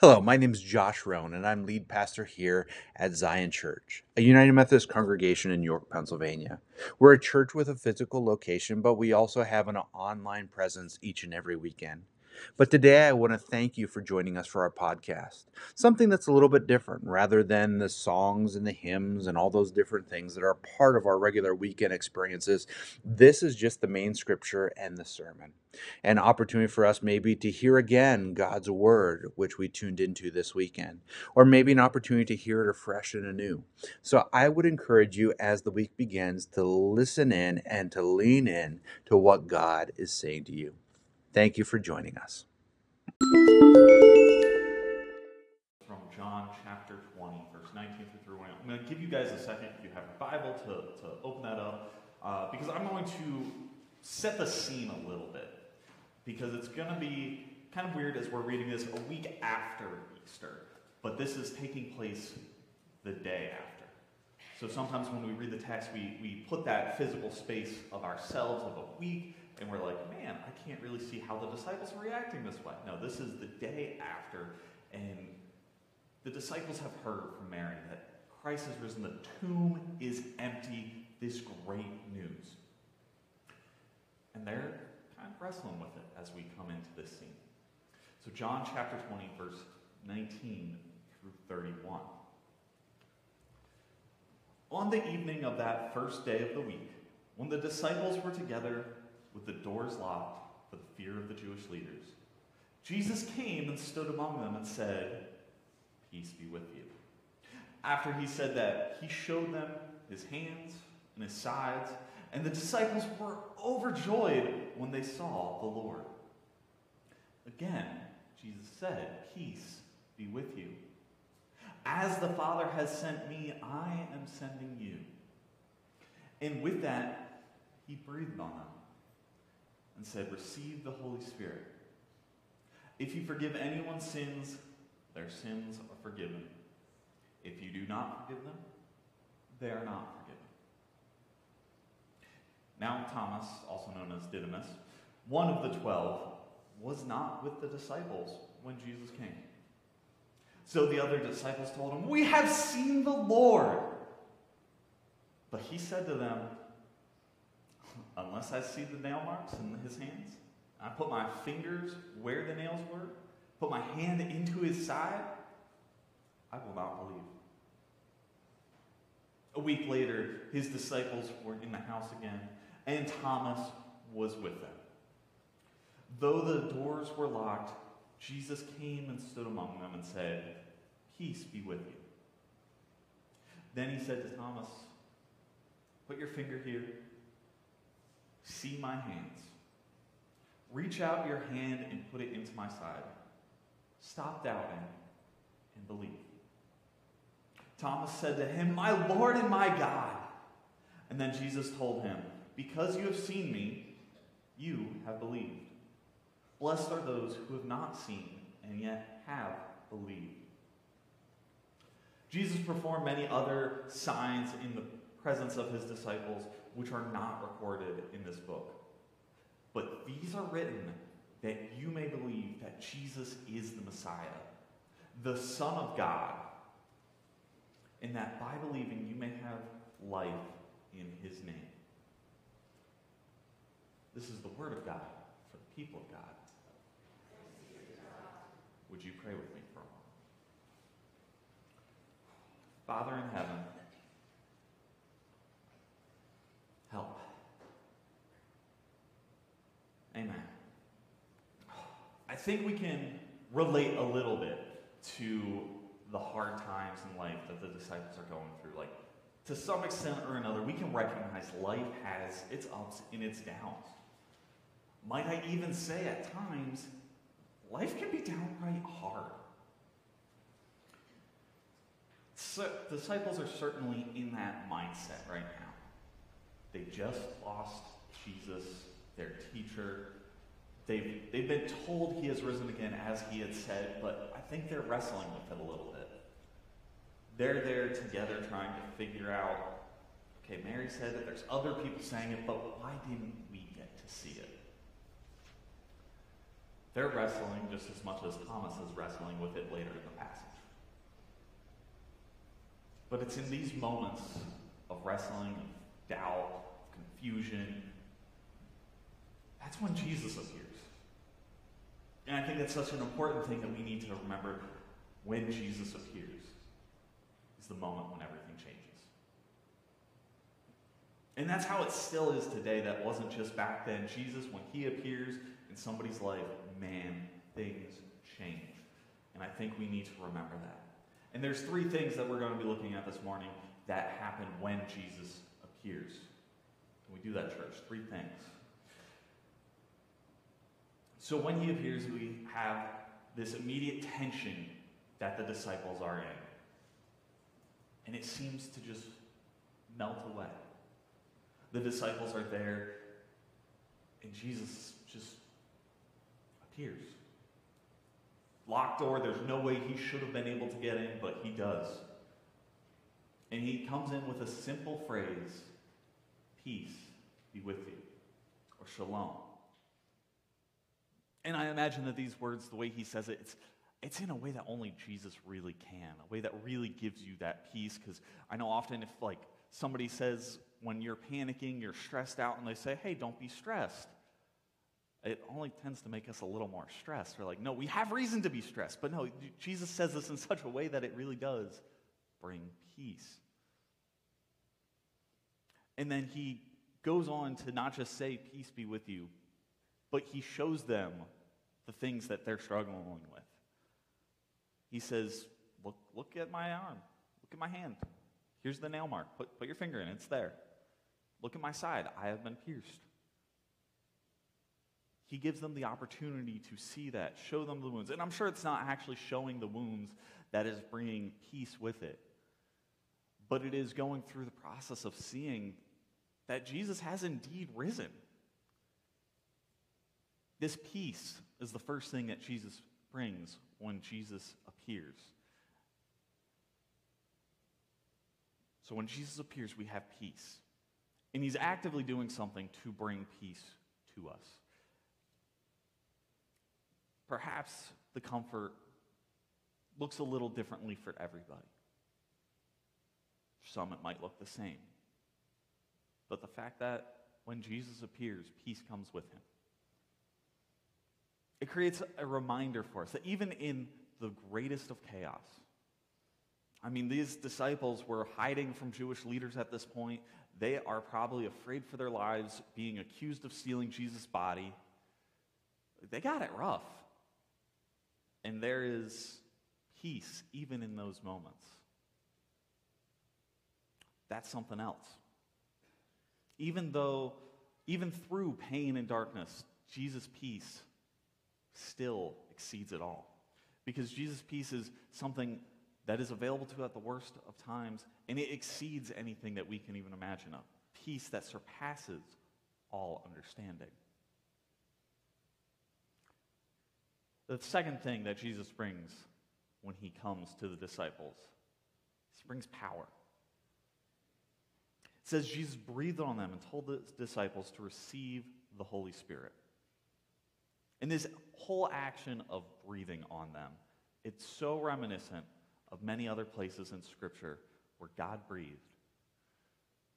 Hello, my name is Josh Roan, and I'm lead pastor here at Zion Church, a United Methodist congregation in York, Pennsylvania. We're a church with a physical location, but we also have an online presence each and every weekend. But today I want to thank you for joining us for our podcast. Something that's a little bit different rather than the songs and the hymns and all those different things that are part of our regular weekend experiences. This is just the main scripture and the sermon. An opportunity for us maybe to hear again God's word, which we tuned into this weekend, or maybe an opportunity to hear it afresh and anew. So I would encourage you as the week begins to listen in and to lean in to what God is saying to you. Thank you for joining us. From John chapter 20, verse 19 through 21. I'm going to give you guys a second, if you have a Bible, to, to open that up, uh, because I'm going to set the scene a little bit. Because it's going to be kind of weird as we're reading this a week after Easter, but this is taking place the day after. So sometimes when we read the text, we, we put that physical space of ourselves of a week and we're like, man, I can't really see how the disciples are reacting this way. No, this is the day after, and the disciples have heard from Mary that Christ has risen, the tomb is empty, this great news. And they're kind of wrestling with it as we come into this scene. So, John chapter 20, verse 19 through 31. On the evening of that first day of the week, when the disciples were together with the doors locked for the fear of the Jewish leaders. Jesus came and stood among them and said, Peace be with you. After he said that, he showed them his hands and his sides, and the disciples were overjoyed when they saw the Lord. Again, Jesus said, Peace be with you. As the Father has sent me, I am sending you. And with that, he breathed on them and said, Receive the Holy Spirit. If you forgive anyone's sins, their sins are forgiven. If you do not forgive them, they are not forgiven. Now, Thomas, also known as Didymus, one of the twelve, was not with the disciples when Jesus came. So the other disciples told him, We have seen the Lord. But he said to them, unless I see the nail marks in his hands, I put my fingers where the nails were, put my hand into his side, I will not believe. A week later, his disciples were in the house again, and Thomas was with them. Though the doors were locked, Jesus came and stood among them and said, Peace be with you. Then he said to Thomas, Put your finger here See my hands. Reach out your hand and put it into my side. Stop doubting and believe. Thomas said to him, My Lord and my God. And then Jesus told him, Because you have seen me, you have believed. Blessed are those who have not seen and yet have believed. Jesus performed many other signs in the presence of his disciples which are not recorded in this book. But these are written that you may believe that Jesus is the Messiah, the Son of God, and that by believing you may have life in his name. This is the word of God for the people of God. Would you pray with me for a moment? Father in heaven, help. Amen. I think we can relate a little bit to the hard times in life that the disciples are going through. Like, to some extent or another, we can recognize life has its ups and its downs. Might I even say at times, life can be downright hard. So, disciples are certainly in that mindset right now. They just lost Jesus, their teacher. They've, they've been told he has risen again as he had said, but I think they're wrestling with it a little bit. They're there together trying to figure out okay, Mary said that there's other people saying it, but why didn't we get to see it? They're wrestling just as much as Thomas is wrestling with it later in the passage. But it's in these moments of wrestling, of doubt, of confusion, that's when Jesus appears. And I think that's such an important thing that we need to remember when Jesus appears is the moment when everything changes. And that's how it still is today. That wasn't just back then. Jesus, when he appears in somebody's life, man, things change. And I think we need to remember that. And there's three things that we're going to be looking at this morning that happen when Jesus appears. Can we do that, church? Three things. So when he appears, we have this immediate tension that the disciples are in. And it seems to just melt away. The disciples are there, and Jesus just appears. Locked door, there's no way he should have been able to get in, but he does. And he comes in with a simple phrase Peace be with you, or shalom. And I imagine that these words, the way he says it, it's, it's in a way that only Jesus really can, a way that really gives you that peace. Because I know often if like somebody says when you're panicking, you're stressed out, and they say, hey, don't be stressed, it only tends to make us a little more stressed. We're like, no, we have reason to be stressed. But no, Jesus says this in such a way that it really does bring peace. And then he goes on to not just say, Peace be with you, but he shows them the things that they're struggling with. He says, Look, look at my arm. Look at my hand. Here's the nail mark. Put, put your finger in, it's there. Look at my side. I have been pierced. He gives them the opportunity to see that, show them the wounds. And I'm sure it's not actually showing the wounds that is bringing peace with it, but it is going through the process of seeing that Jesus has indeed risen. This peace is the first thing that Jesus brings when Jesus appears. So when Jesus appears, we have peace. And he's actively doing something to bring peace to us. Perhaps the comfort looks a little differently for everybody. For some, it might look the same. But the fact that when Jesus appears, peace comes with him. It creates a reminder for us that even in the greatest of chaos, I mean, these disciples were hiding from Jewish leaders at this point. They are probably afraid for their lives, being accused of stealing Jesus' body. They got it rough. And there is peace even in those moments. That's something else. Even though, even through pain and darkness, Jesus' peace still exceeds it all. Because Jesus' peace is something that is available to us at the worst of times, and it exceeds anything that we can even imagine of. Peace that surpasses all understanding. The second thing that Jesus brings when he comes to the disciples, he brings power. It says Jesus breathed on them and told the disciples to receive the Holy Spirit. And this whole action of breathing on them, it's so reminiscent of many other places in Scripture where God breathed,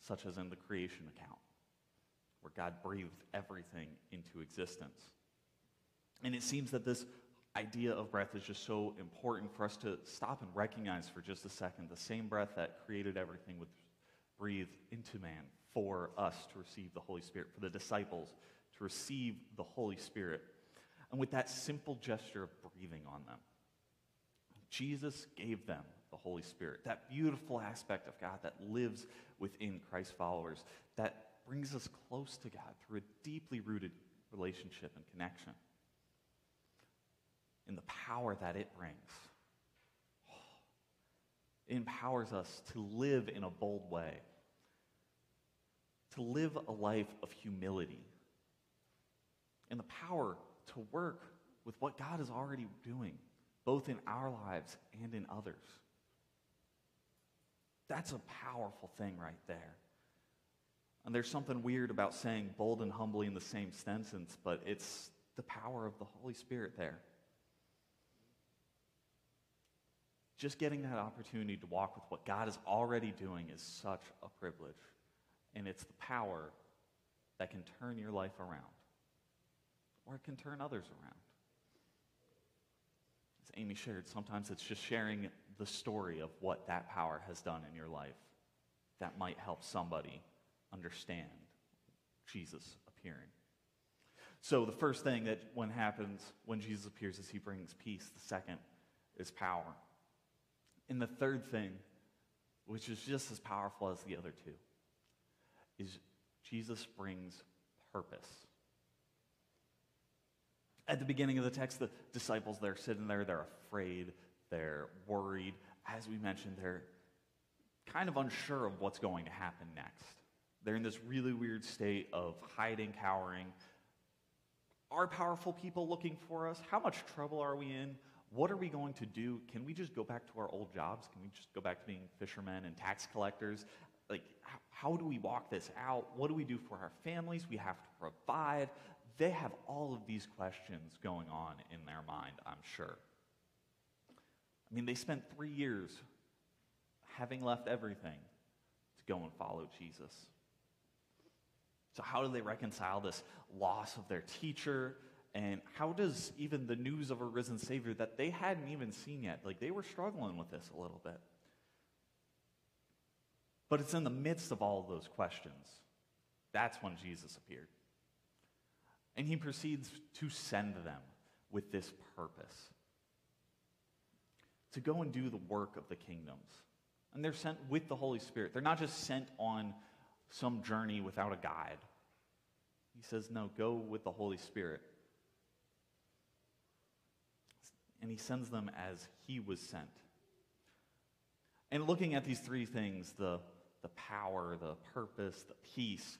such as in the creation account, where God breathed everything into existence. And it seems that this idea of breath is just so important for us to stop and recognize for just a second the same breath that created everything was breathed into man for us to receive the Holy Spirit, for the disciples to receive the Holy Spirit. And with that simple gesture of breathing on them, Jesus gave them the Holy Spirit, that beautiful aspect of God that lives within Christ followers, that brings us close to God through a deeply rooted relationship and connection. And the power that it brings. It empowers us to live in a bold way, to live a life of humility, and the power to work with what God is already doing both in our lives and in others. That's a powerful thing right there. And there's something weird about saying bold and humbly in the same sentence, but it's the power of the Holy Spirit there. Just getting that opportunity to walk with what God is already doing is such a privilege. And it's the power that can turn your life around, or it can turn others around. As Amy shared, sometimes it's just sharing the story of what that power has done in your life that might help somebody understand Jesus appearing. So, the first thing that when happens when Jesus appears is he brings peace. The second is power. And the third thing, which is just as powerful as the other two, is Jesus brings purpose. At the beginning of the text, the disciples, they're sitting there, they're afraid, they're worried. As we mentioned, they're kind of unsure of what's going to happen next. They're in this really weird state of hiding, cowering. Are powerful people looking for us? How much trouble are we in? What are we going to do? Can we just go back to our old jobs? Can we just go back to being fishermen and tax collectors? Like, how, do we walk this out? What do we do for our families? We have to provide. They have all of these questions going on in their mind, I'm sure. I mean, they spent three years having left everything to go and follow Jesus. So, how do they reconcile this loss of their teacher? And how does even the news of a risen Savior that they hadn't even seen yet, like they were struggling with this a little bit. But it's in the midst of all of those questions. That's when Jesus appeared. And he proceeds to send them with this purpose to go and do the work of the kingdoms. And they're sent with the Holy Spirit. They're not just sent on some journey without a guide. He says, No, go with the Holy Spirit. And he sends them as he was sent. And looking at these three things the, the power, the purpose, the peace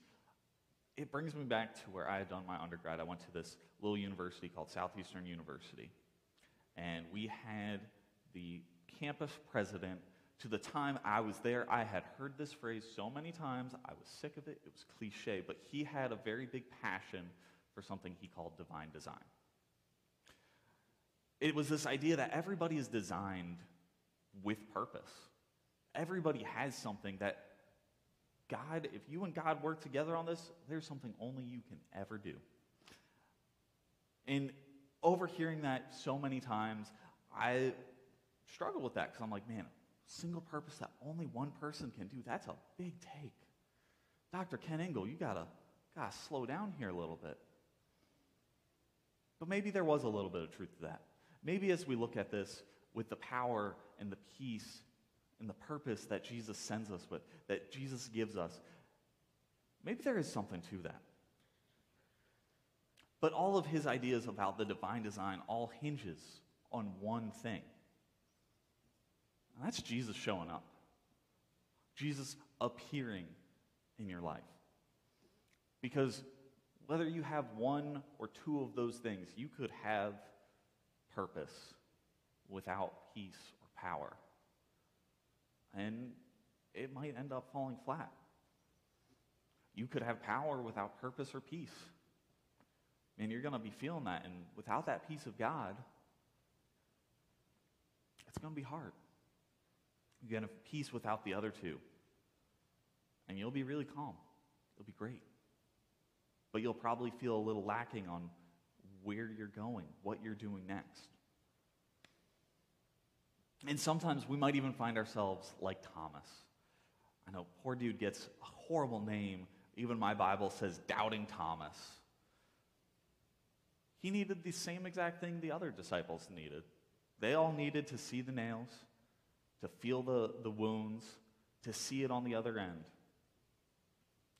it brings me back to where I had done my undergrad. I went to this little university called Southeastern University. And we had the campus president to the time I was there, I had heard this phrase so many times, I was sick of it, it was cliche, but he had a very big passion for something he called divine design. It was this idea that everybody is designed with purpose. Everybody has something that God, if you and God work together on this, there's something only you can ever do. And overhearing that so many times, I struggle with that because I'm like, man, single purpose that only one person can do, that's a big take. Dr. Kent Ingle, you gotta, gotta slow down here a little bit. But maybe there was a little bit of truth to that. Maybe as we look at this with the power and the peace and the purpose that Jesus sends us with, that Jesus gives us, maybe there is something to that. But all of his ideas about the divine design all hinges on one thing and that's Jesus showing up, Jesus appearing in your life. Because whether you have one or two of those things, you could have purpose without peace or power. And it might end up falling flat. You could have power without purpose or peace. And you're going to be feeling that. And without that peace of God, it's going to be hard. You get a peace without the other two. And you'll be really calm. It'll be great. But you'll probably feel a little lacking on where you're going, what you're doing next. And sometimes we might even find ourselves like Thomas. I know, poor dude gets a horrible name. Even my Bible says Doubting Thomas. He needed the same exact thing the other disciples needed. They all needed to see the nails, to feel the, the wounds, to see it on the other end.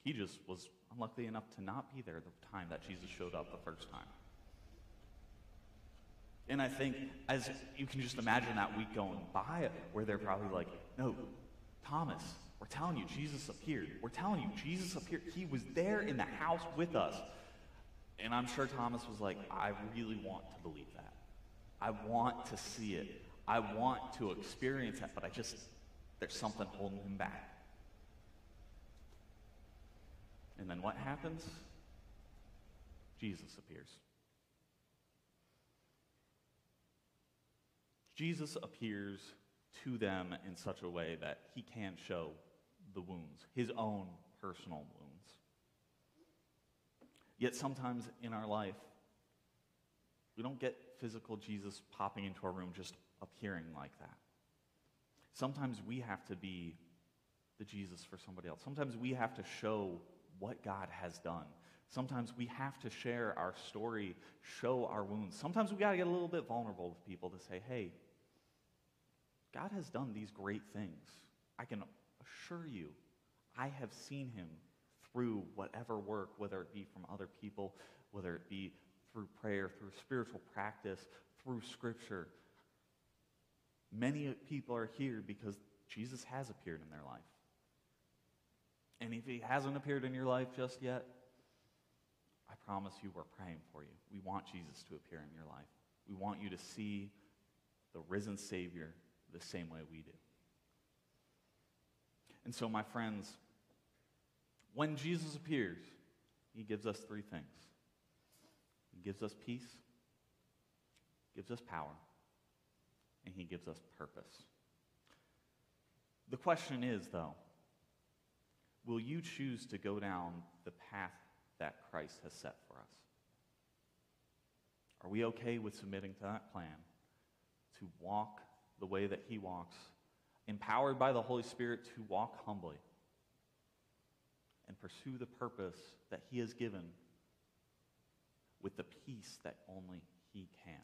He just was unlucky enough to not be there the time that Jesus showed up the first time. And I think, as you can just imagine that week going by, where they're probably like, no, Thomas, we're telling you, Jesus appeared. We're telling you, Jesus appeared. He was there in the house with us. And I'm sure Thomas was like, I really want to believe that. I want to see it. I want to experience that, but I just, there's something holding him back. And then what happens? Jesus appears. Jesus appears to them in such a way that he can't show the wounds, his own personal wounds. Yet sometimes in our life, we don't get physical Jesus popping into our room just appearing like that. Sometimes we have to be the Jesus for somebody else. Sometimes we have to show what God has done. Sometimes we have to share our story, show our wounds. Sometimes we got to get a little bit vulnerable with people to say, hey, God has done these great things. I can assure you, I have seen him through whatever work, whether it be from other people, whether it be through prayer, through spiritual practice, through scripture. Many people are here because Jesus has appeared in their life. And if he hasn't appeared in your life just yet, I promise you we're praying for you. We want Jesus to appear in your life. We want you to see the risen Savior the same way we do. And so, my friends, when Jesus appears, he gives us three things He gives us peace, gives us power, and he gives us purpose. The question is, though, will you choose to go down the path that Christ has set for us? Are we okay with submitting to that plan to walk the way that he walks, empowered by the Holy Spirit to walk humbly and pursue the purpose that he has given with the peace that only he can?